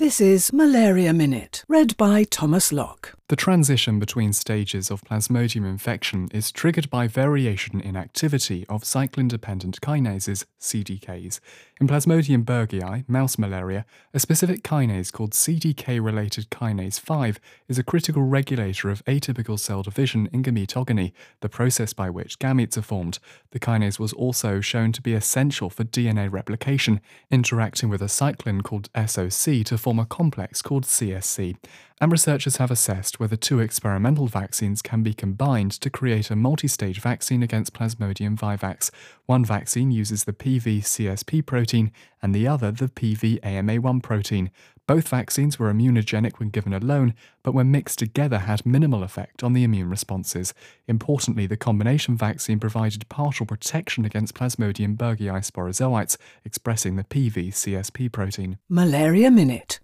This is Malaria Minute, read by Thomas Locke. The transition between stages of plasmodium infection is triggered by variation in activity of cyclin dependent kinases, CDKs. In Plasmodium berghei, mouse malaria, a specific kinase called CDK related kinase 5 is a critical regulator of atypical cell division in gametogony, the process by which gametes are formed. The kinase was also shown to be essential for DNA replication, interacting with a cyclin called SOC to form a complex called CSC. And researchers have assessed whether two experimental vaccines can be combined to create a multi stage vaccine against Plasmodium vivax. One vaccine uses the PV-CSP protein and the other the PV-AMA1 protein. Both vaccines were immunogenic when given alone, but when mixed together had minimal effect on the immune responses. Importantly, the combination vaccine provided partial protection against Plasmodium berghei sporozoites expressing the PV-CSP protein. Malaria Minute.